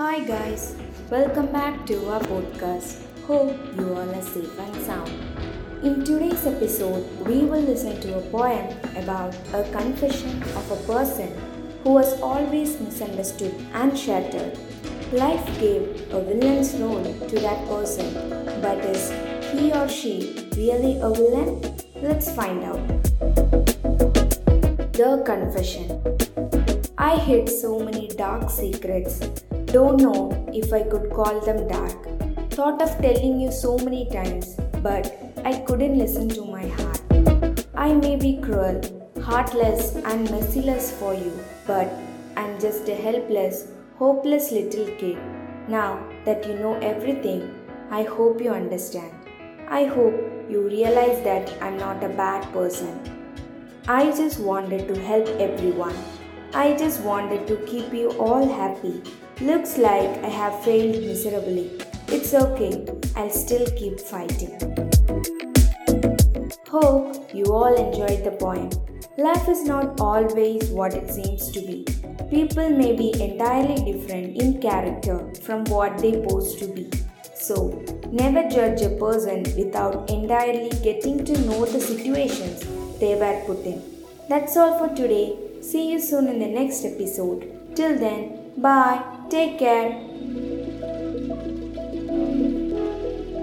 Hi guys, welcome back to our podcast. Hope you all are safe and sound. In today's episode, we will listen to a poem about a confession of a person who was always misunderstood and shattered. Life gave a villain's role to that person, but is he or she really a villain? Let's find out. The Confession I hid so many dark secrets. Don't know if I could call them dark. Thought of telling you so many times, but I couldn't listen to my heart. I may be cruel, heartless, and merciless for you, but I'm just a helpless, hopeless little kid. Now that you know everything, I hope you understand. I hope you realize that I'm not a bad person. I just wanted to help everyone. I just wanted to keep you all happy. Looks like I have failed miserably. It's okay, I'll still keep fighting. Hope you all enjoyed the poem. Life is not always what it seems to be. People may be entirely different in character from what they pose to be. So, never judge a person without entirely getting to know the situations they were put in. That's all for today. See you soon in the next episode. Till then, bye. Take care.